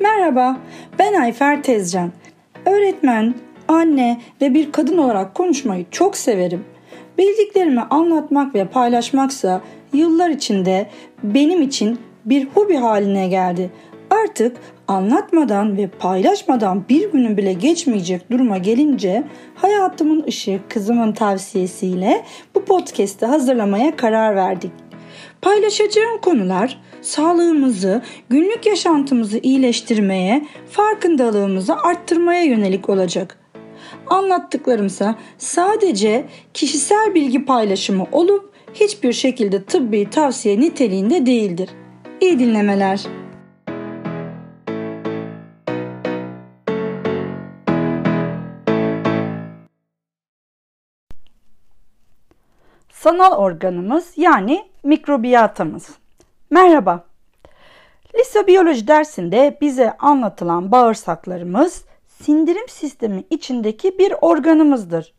Merhaba, ben Ayfer Tezcan. Öğretmen, anne ve bir kadın olarak konuşmayı çok severim. Bildiklerimi anlatmak ve paylaşmaksa yıllar içinde benim için bir hobi haline geldi. Artık anlatmadan ve paylaşmadan bir günün bile geçmeyecek duruma gelince hayatımın ışığı kızımın tavsiyesiyle bu podcast'i hazırlamaya karar verdik. Paylaşacağım konular sağlığımızı, günlük yaşantımızı iyileştirmeye, farkındalığımızı arttırmaya yönelik olacak. Anlattıklarımsa sadece kişisel bilgi paylaşımı olup hiçbir şekilde tıbbi tavsiye niteliğinde değildir. İyi dinlemeler. Sanal organımız yani mikrobiyatamız. Merhaba. Lise biyoloji dersinde bize anlatılan bağırsaklarımız sindirim sistemi içindeki bir organımızdır.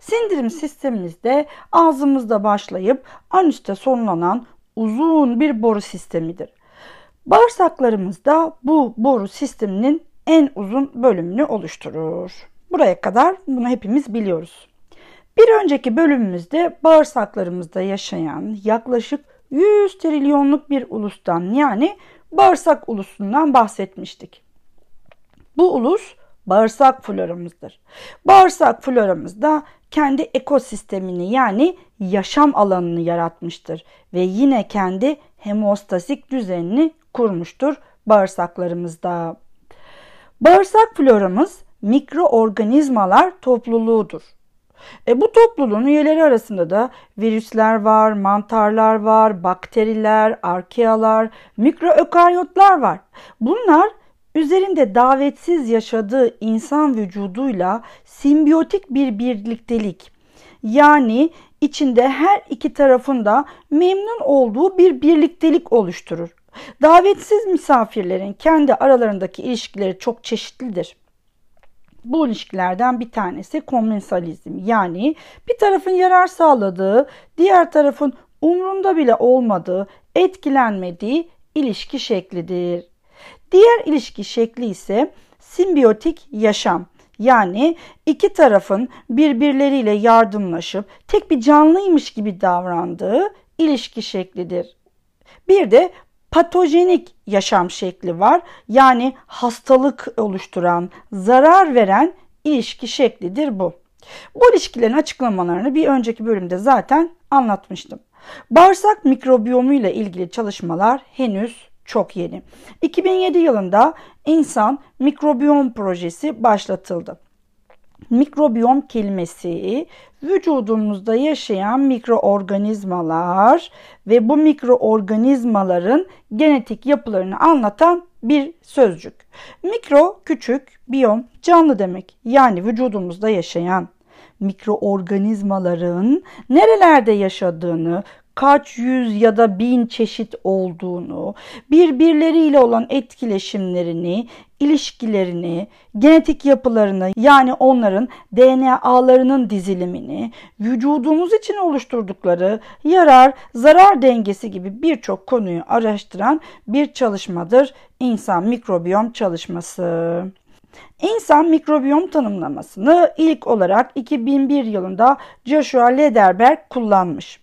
Sindirim sistemimizde ağzımızda başlayıp anüste sonlanan uzun bir boru sistemidir. Bağırsaklarımız da bu boru sisteminin en uzun bölümünü oluşturur. Buraya kadar bunu hepimiz biliyoruz. Bir önceki bölümümüzde bağırsaklarımızda yaşayan yaklaşık 100 trilyonluk bir ulustan yani bağırsak ulusundan bahsetmiştik. Bu ulus bağırsak floramızdır. Bağırsak floramız da kendi ekosistemini yani yaşam alanını yaratmıştır ve yine kendi hemostasik düzenini kurmuştur bağırsaklarımızda. Bağırsak floramız mikroorganizmalar topluluğudur. E, bu topluluğun üyeleri arasında da virüsler var, mantarlar var, bakteriler, arkealar, mikroökaryotlar var. Bunlar üzerinde davetsiz yaşadığı insan vücuduyla simbiyotik bir birliktelik yani içinde her iki tarafında memnun olduğu bir birliktelik oluşturur. Davetsiz misafirlerin kendi aralarındaki ilişkileri çok çeşitlidir. Bu ilişkilerden bir tanesi komensalizm yani bir tarafın yarar sağladığı, diğer tarafın umrunda bile olmadığı, etkilenmediği ilişki şeklidir. Diğer ilişki şekli ise simbiyotik yaşam. Yani iki tarafın birbirleriyle yardımlaşıp tek bir canlıymış gibi davrandığı ilişki şeklidir. Bir de patojenik yaşam şekli var. Yani hastalık oluşturan, zarar veren ilişki şeklidir bu. Bu ilişkilerin açıklamalarını bir önceki bölümde zaten anlatmıştım. Bağırsak mikrobiyomu ile ilgili çalışmalar henüz çok yeni. 2007 yılında insan mikrobiyom projesi başlatıldı mikrobiyom kelimesi vücudumuzda yaşayan mikroorganizmalar ve bu mikroorganizmaların genetik yapılarını anlatan bir sözcük. Mikro küçük, biyom canlı demek. Yani vücudumuzda yaşayan mikroorganizmaların nerelerde yaşadığını, kaç yüz ya da bin çeşit olduğunu, birbirleriyle olan etkileşimlerini, ilişkilerini, genetik yapılarını yani onların DNA'larının dizilimini, vücudumuz için oluşturdukları yarar zarar dengesi gibi birçok konuyu araştıran bir çalışmadır insan mikrobiyom çalışması. İnsan mikrobiyom tanımlamasını ilk olarak 2001 yılında Joshua Lederberg kullanmış.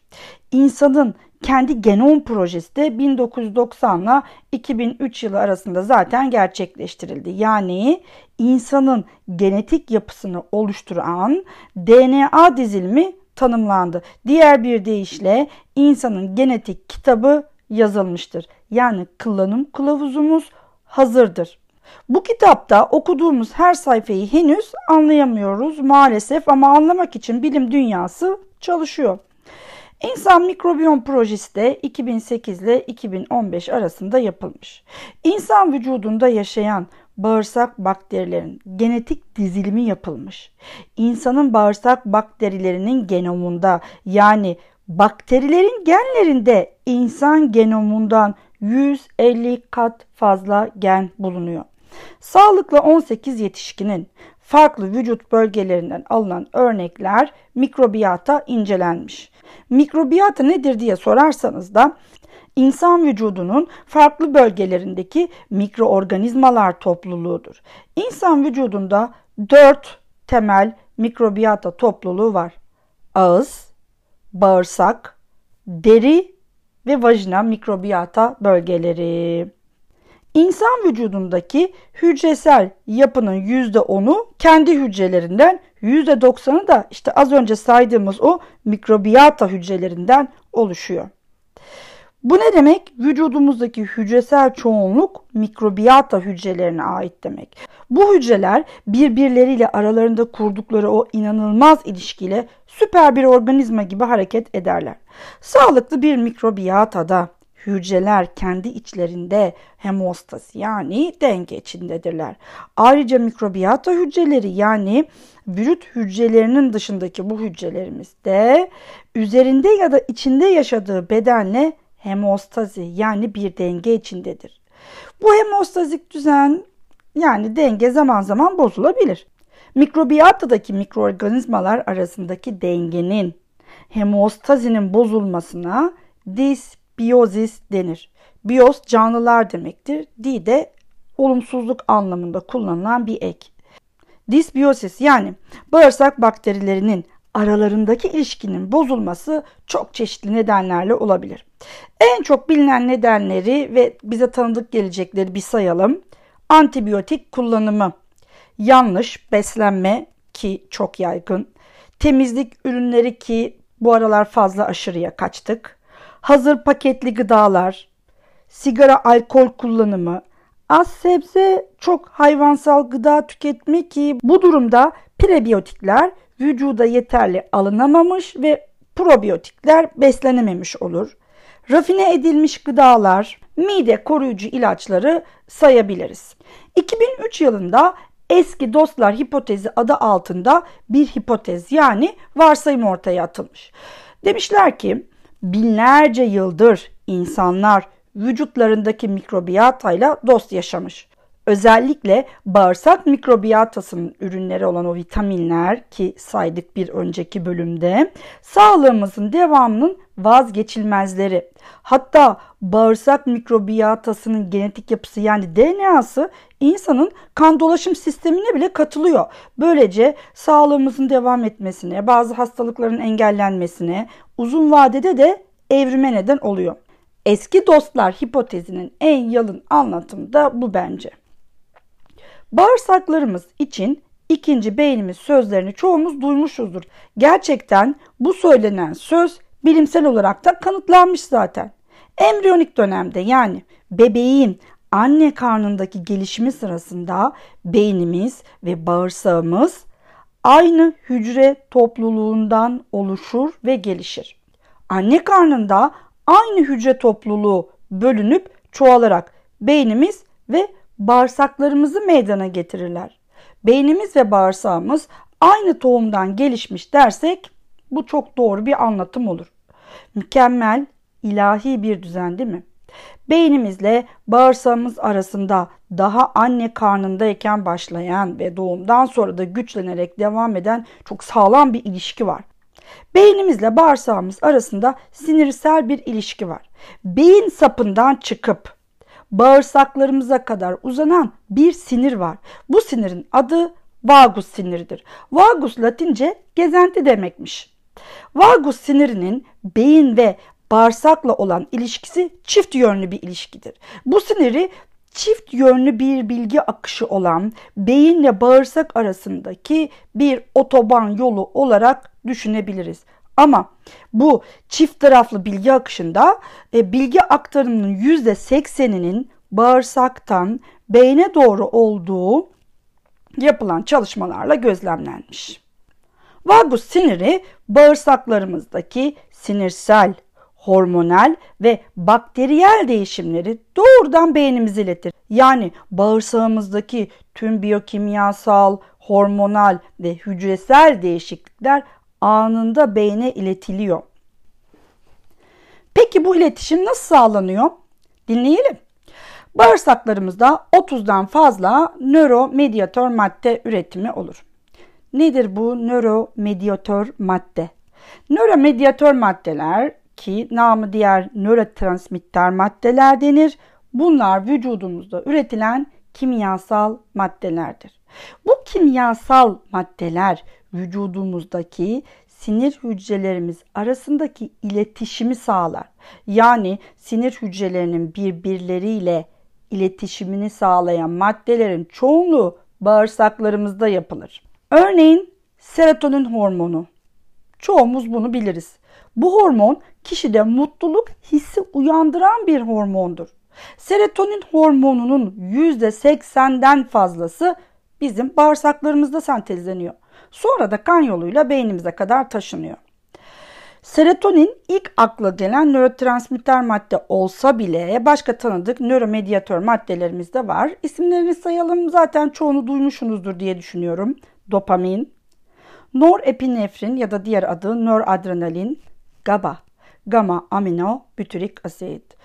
İnsanın kendi genom projesi de 1990 ile 2003 yılı arasında zaten gerçekleştirildi. Yani insanın genetik yapısını oluşturan DNA dizilimi tanımlandı. Diğer bir deyişle insanın genetik kitabı yazılmıştır. Yani kullanım kılavuzumuz hazırdır. Bu kitapta okuduğumuz her sayfayı henüz anlayamıyoruz maalesef ama anlamak için bilim dünyası çalışıyor. İnsan mikrobiyom projesi de 2008 ile 2015 arasında yapılmış. İnsan vücudunda yaşayan bağırsak bakterilerin genetik dizilimi yapılmış. İnsanın bağırsak bakterilerinin genomunda yani bakterilerin genlerinde insan genomundan 150 kat fazla gen bulunuyor. Sağlıklı 18 yetişkinin farklı vücut bölgelerinden alınan örnekler mikrobiyata incelenmiş. Mikrobiyata nedir diye sorarsanız da insan vücudunun farklı bölgelerindeki mikroorganizmalar topluluğudur. İnsan vücudunda dört temel mikrobiyata topluluğu var. Ağız, bağırsak, deri ve vajina mikrobiyata bölgeleri. İnsan vücudundaki hücresel yapının %10'u kendi hücrelerinden, %90'ı da işte az önce saydığımız o mikrobiyata hücrelerinden oluşuyor. Bu ne demek? Vücudumuzdaki hücresel çoğunluk mikrobiyata hücrelerine ait demek. Bu hücreler birbirleriyle aralarında kurdukları o inanılmaz ilişkiyle süper bir organizma gibi hareket ederler. Sağlıklı bir mikrobiyatada hücreler kendi içlerinde hemostasi yani denge içindedirler. Ayrıca mikrobiyata hücreleri yani vücut hücrelerinin dışındaki bu hücrelerimiz de üzerinde ya da içinde yaşadığı bedenle hemostazi yani bir denge içindedir. Bu hemostazik düzen yani denge zaman zaman bozulabilir. Mikrobiyatadaki mikroorganizmalar arasındaki dengenin hemostazinin bozulmasına disbiyozis denir. Biyos canlılar demektir. Di de olumsuzluk anlamında kullanılan bir ek. Disbiyosis yani bağırsak bakterilerinin aralarındaki ilişkinin bozulması çok çeşitli nedenlerle olabilir. En çok bilinen nedenleri ve bize tanıdık gelecekleri bir sayalım. Antibiyotik kullanımı, yanlış beslenme ki çok yaygın, temizlik ürünleri ki bu aralar fazla aşırıya kaçtık, hazır paketli gıdalar, sigara alkol kullanımı, az sebze çok hayvansal gıda tüketme ki bu durumda prebiyotikler vücuda yeterli alınamamış ve probiyotikler beslenememiş olur. Rafine edilmiş gıdalar, mide koruyucu ilaçları sayabiliriz. 2003 yılında eski dostlar hipotezi adı altında bir hipotez yani varsayım ortaya atılmış. Demişler ki binlerce yıldır insanlar vücutlarındaki mikrobiyatayla dost yaşamış. Özellikle bağırsak mikrobiyatasının ürünleri olan o vitaminler ki saydık bir önceki bölümde sağlığımızın devamının vazgeçilmezleri. Hatta bağırsak mikrobiyatasının genetik yapısı yani DNA'sı insanın kan dolaşım sistemine bile katılıyor. Böylece sağlığımızın devam etmesine, bazı hastalıkların engellenmesine, uzun vadede de evrime neden oluyor. Eski dostlar hipotezinin en yalın anlatımı da bu bence. Bağırsaklarımız için ikinci beynimiz sözlerini çoğumuz duymuşuzdur. Gerçekten bu söylenen söz bilimsel olarak da kanıtlanmış zaten. Embriyonik dönemde yani bebeğin anne karnındaki gelişimi sırasında beynimiz ve bağırsağımız aynı hücre topluluğundan oluşur ve gelişir. Anne karnında aynı hücre topluluğu bölünüp çoğalarak beynimiz ve bağırsaklarımızı meydana getirirler. Beynimiz ve bağırsağımız aynı tohumdan gelişmiş dersek bu çok doğru bir anlatım olur. Mükemmel, ilahi bir düzen değil mi? Beynimizle bağırsağımız arasında daha anne karnındayken başlayan ve doğumdan sonra da güçlenerek devam eden çok sağlam bir ilişki var. Beynimizle bağırsağımız arasında sinirsel bir ilişki var. Beyin sapından çıkıp bağırsaklarımıza kadar uzanan bir sinir var. Bu sinirin adı vagus siniridir. Vagus latince gezenti demekmiş. Vagus sinirinin beyin ve bağırsakla olan ilişkisi çift yönlü bir ilişkidir. Bu siniri çift yönlü bir bilgi akışı olan beyinle bağırsak arasındaki bir otoban yolu olarak düşünebiliriz. Ama bu çift taraflı bilgi akışında e, bilgi aktarımının %80'inin bağırsaktan beyne doğru olduğu yapılan çalışmalarla gözlemlenmiş. Vagus siniri bağırsaklarımızdaki sinirsel, hormonal ve bakteriyel değişimleri doğrudan beynimize iletir. Yani bağırsağımızdaki tüm biyokimyasal, hormonal ve hücresel değişiklikler anında beyne iletiliyor. Peki bu iletişim nasıl sağlanıyor? Dinleyelim. Bağırsaklarımızda 30'dan fazla nöromediyatör madde üretimi olur. Nedir bu nöromediyatör madde? Nöromediatör maddeler ki namı diğer nörotransmitter maddeler denir. Bunlar vücudumuzda üretilen kimyasal maddelerdir. Bu kimyasal maddeler vücudumuzdaki sinir hücrelerimiz arasındaki iletişimi sağlar. Yani sinir hücrelerinin birbirleriyle iletişimini sağlayan maddelerin çoğunluğu bağırsaklarımızda yapılır. Örneğin serotonin hormonu. Çoğumuz bunu biliriz. Bu hormon kişide mutluluk hissi uyandıran bir hormondur. Serotonin hormonunun %80'den fazlası bizim bağırsaklarımızda sentezleniyor. Sonra da kan yoluyla beynimize kadar taşınıyor. Serotonin ilk akla gelen nörotransmitter madde olsa bile başka tanıdık nöromediatör maddelerimiz de var. İsimlerini sayalım zaten çoğunu duymuşsunuzdur diye düşünüyorum. Dopamin, norepinefrin ya da diğer adı noradrenalin, GABA, gamma amino butyrik asit.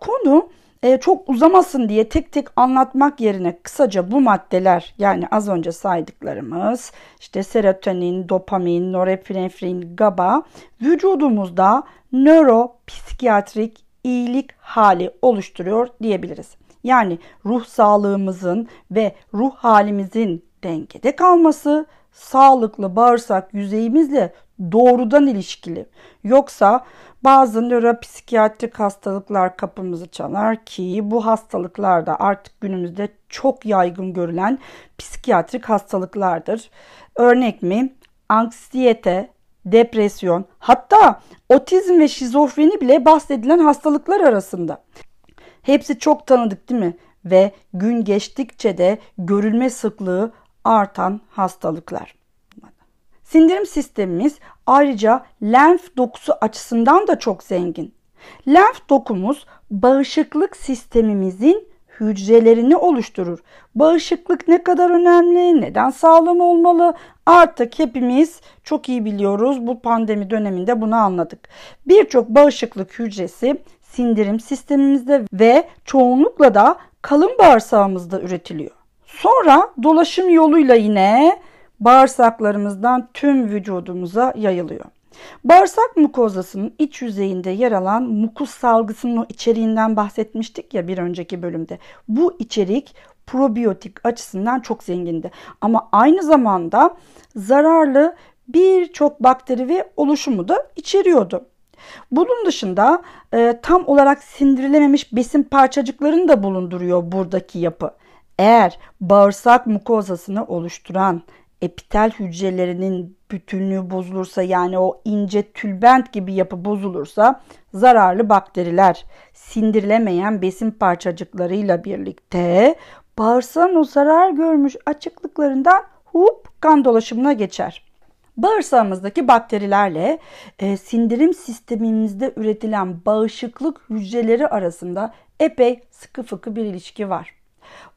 Konu e, çok uzamasın diye tek tek anlatmak yerine kısaca bu maddeler yani az önce saydıklarımız işte serotonin, dopamin, norepinefrin, GABA vücudumuzda nöropsikiyatrik iyilik hali oluşturuyor diyebiliriz. Yani ruh sağlığımızın ve ruh halimizin dengede kalması, sağlıklı bağırsak yüzeyimizle doğrudan ilişkili. Yoksa bazı nöropsikiyatrik hastalıklar kapımızı çalar ki bu hastalıklar da artık günümüzde çok yaygın görülen psikiyatrik hastalıklardır. Örnek mi? Anksiyete, depresyon, hatta otizm ve şizofreni bile bahsedilen hastalıklar arasında. Hepsi çok tanıdık değil mi? Ve gün geçtikçe de görülme sıklığı artan hastalıklar. Sindirim sistemimiz ayrıca lenf dokusu açısından da çok zengin. Lenf dokumuz bağışıklık sistemimizin hücrelerini oluşturur. Bağışıklık ne kadar önemli, neden sağlam olmalı? Artık hepimiz çok iyi biliyoruz. Bu pandemi döneminde bunu anladık. Birçok bağışıklık hücresi sindirim sistemimizde ve çoğunlukla da kalın bağırsağımızda üretiliyor. Sonra dolaşım yoluyla yine bağırsaklarımızdan tüm vücudumuza yayılıyor. Bağırsak mukozasının iç yüzeyinde yer alan mukus salgısının içeriğinden bahsetmiştik ya bir önceki bölümde. Bu içerik probiyotik açısından çok zengindi. Ama aynı zamanda zararlı birçok bakteri ve oluşumu da içeriyordu. Bunun dışında e, tam olarak sindirilememiş besin parçacıklarını da bulunduruyor buradaki yapı. Eğer bağırsak mukozasını oluşturan epitel hücrelerinin bütünlüğü bozulursa yani o ince tülbent gibi yapı bozulursa zararlı bakteriler sindirilemeyen besin parçacıklarıyla birlikte bağırsağın o zarar görmüş açıklıklarından hup kan dolaşımına geçer. Bağırsağımızdaki bakterilerle e, sindirim sistemimizde üretilen bağışıklık hücreleri arasında epey sıkı fıkı bir ilişki var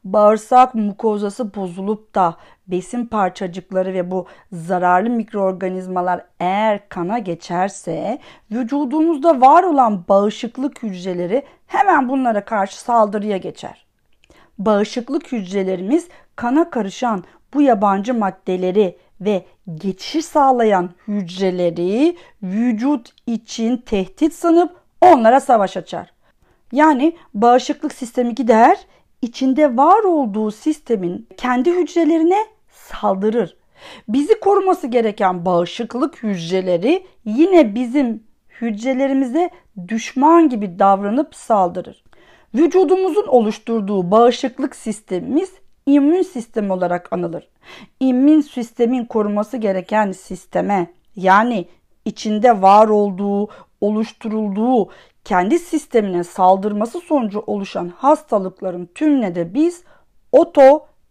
bağırsak mukozası bozulup da besin parçacıkları ve bu zararlı mikroorganizmalar eğer kana geçerse vücudumuzda var olan bağışıklık hücreleri hemen bunlara karşı saldırıya geçer. Bağışıklık hücrelerimiz kana karışan bu yabancı maddeleri ve geçiş sağlayan hücreleri vücut için tehdit sanıp onlara savaş açar. Yani bağışıklık sistemi gider, içinde var olduğu sistemin kendi hücrelerine saldırır. Bizi koruması gereken bağışıklık hücreleri yine bizim hücrelerimize düşman gibi davranıp saldırır. Vücudumuzun oluşturduğu bağışıklık sistemimiz immün sistem olarak anılır. İmmün sistemin koruması gereken sisteme yani içinde var olduğu, oluşturulduğu kendi sistemine saldırması sonucu oluşan hastalıkların tümüne de biz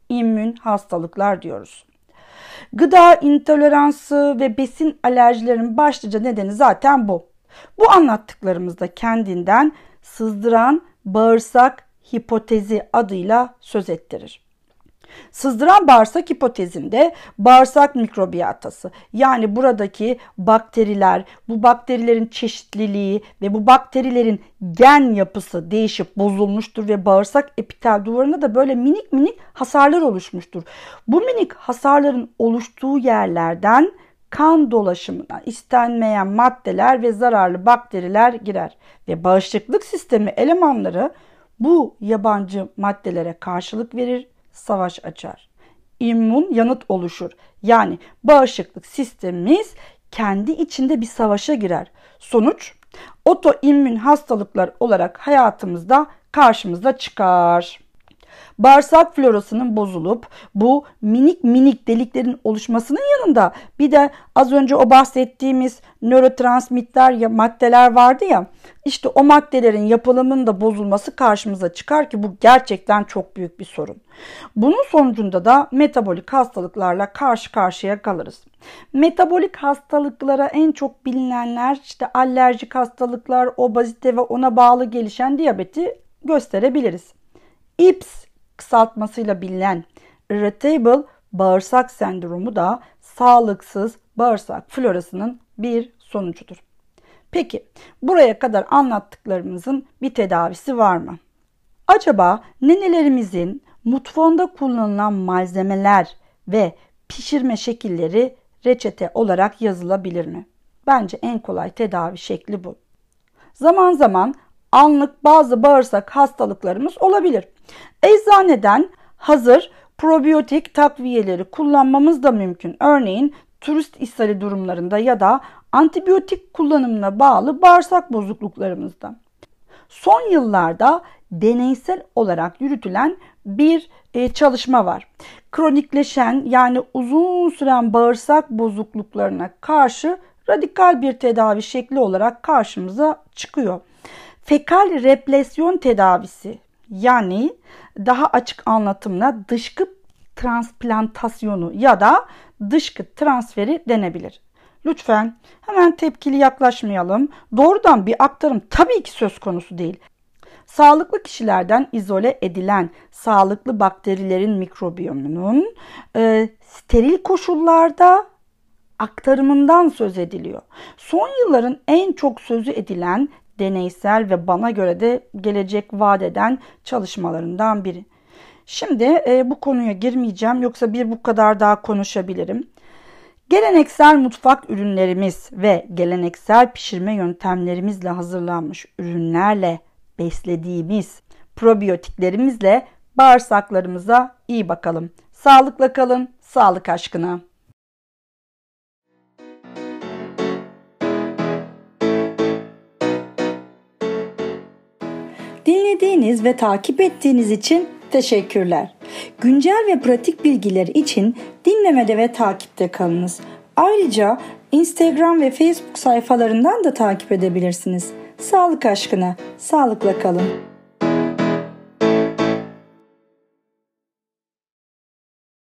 otoimmün hastalıklar diyoruz. Gıda intoleransı ve besin alerjilerinin başlıca nedeni zaten bu. Bu anlattıklarımızda kendinden sızdıran bağırsak hipotezi adıyla söz ettirir. Sızdıran bağırsak hipotezinde bağırsak mikrobiyatası yani buradaki bakteriler, bu bakterilerin çeşitliliği ve bu bakterilerin gen yapısı değişip bozulmuştur ve bağırsak epitel duvarında da böyle minik minik hasarlar oluşmuştur. Bu minik hasarların oluştuğu yerlerden kan dolaşımına istenmeyen maddeler ve zararlı bakteriler girer ve bağışıklık sistemi elemanları bu yabancı maddelere karşılık verir, savaş açar. İmmün yanıt oluşur. Yani bağışıklık sistemimiz kendi içinde bir savaşa girer. Sonuç otoimmün hastalıklar olarak hayatımızda karşımıza çıkar. Bağırsak florasının bozulup bu minik minik deliklerin oluşmasının yanında bir de az önce o bahsettiğimiz nörotransmitter ya maddeler vardı ya işte o maddelerin yapılımının da bozulması karşımıza çıkar ki bu gerçekten çok büyük bir sorun. Bunun sonucunda da metabolik hastalıklarla karşı karşıya kalırız. Metabolik hastalıklara en çok bilinenler işte alerjik hastalıklar, obezite ve ona bağlı gelişen diyabeti gösterebiliriz. IPS kısaltmasıyla bilinen irritable bağırsak sendromu da sağlıksız bağırsak florasının bir sonucudur. Peki buraya kadar anlattıklarımızın bir tedavisi var mı? Acaba nenelerimizin mutfağında kullanılan malzemeler ve pişirme şekilleri reçete olarak yazılabilir mi? Bence en kolay tedavi şekli bu. Zaman zaman anlık bazı bağırsak hastalıklarımız olabilir. Eczaneden hazır probiyotik takviyeleri kullanmamız da mümkün. Örneğin turist ishali durumlarında ya da antibiyotik kullanımına bağlı bağırsak bozukluklarımızda. Son yıllarda deneysel olarak yürütülen bir e, çalışma var. Kronikleşen yani uzun süren bağırsak bozukluklarına karşı radikal bir tedavi şekli olarak karşımıza çıkıyor. Fekal replesyon tedavisi yani daha açık anlatımla dışkı transplantasyonu ya da dışkı transferi denebilir. Lütfen hemen tepkili yaklaşmayalım. Doğrudan bir aktarım tabii ki söz konusu değil. Sağlıklı kişilerden izole edilen sağlıklı bakterilerin mikrobiyomunun e, steril koşullarda aktarımından söz ediliyor. Son yılların en çok sözü edilen deneysel ve bana göre de gelecek vaat eden çalışmalarından biri. Şimdi e, bu konuya girmeyeceğim yoksa bir bu kadar daha konuşabilirim. Geleneksel mutfak ürünlerimiz ve geleneksel pişirme yöntemlerimizle hazırlanmış ürünlerle beslediğimiz probiyotiklerimizle bağırsaklarımıza iyi bakalım. Sağlıkla kalın, sağlık aşkına. Dinlediğiniz ve takip ettiğiniz için teşekkürler. Güncel ve pratik bilgiler için dinlemede ve takipte kalınız. Ayrıca Instagram ve Facebook sayfalarından da takip edebilirsiniz. Sağlık aşkına, sağlıkla kalın.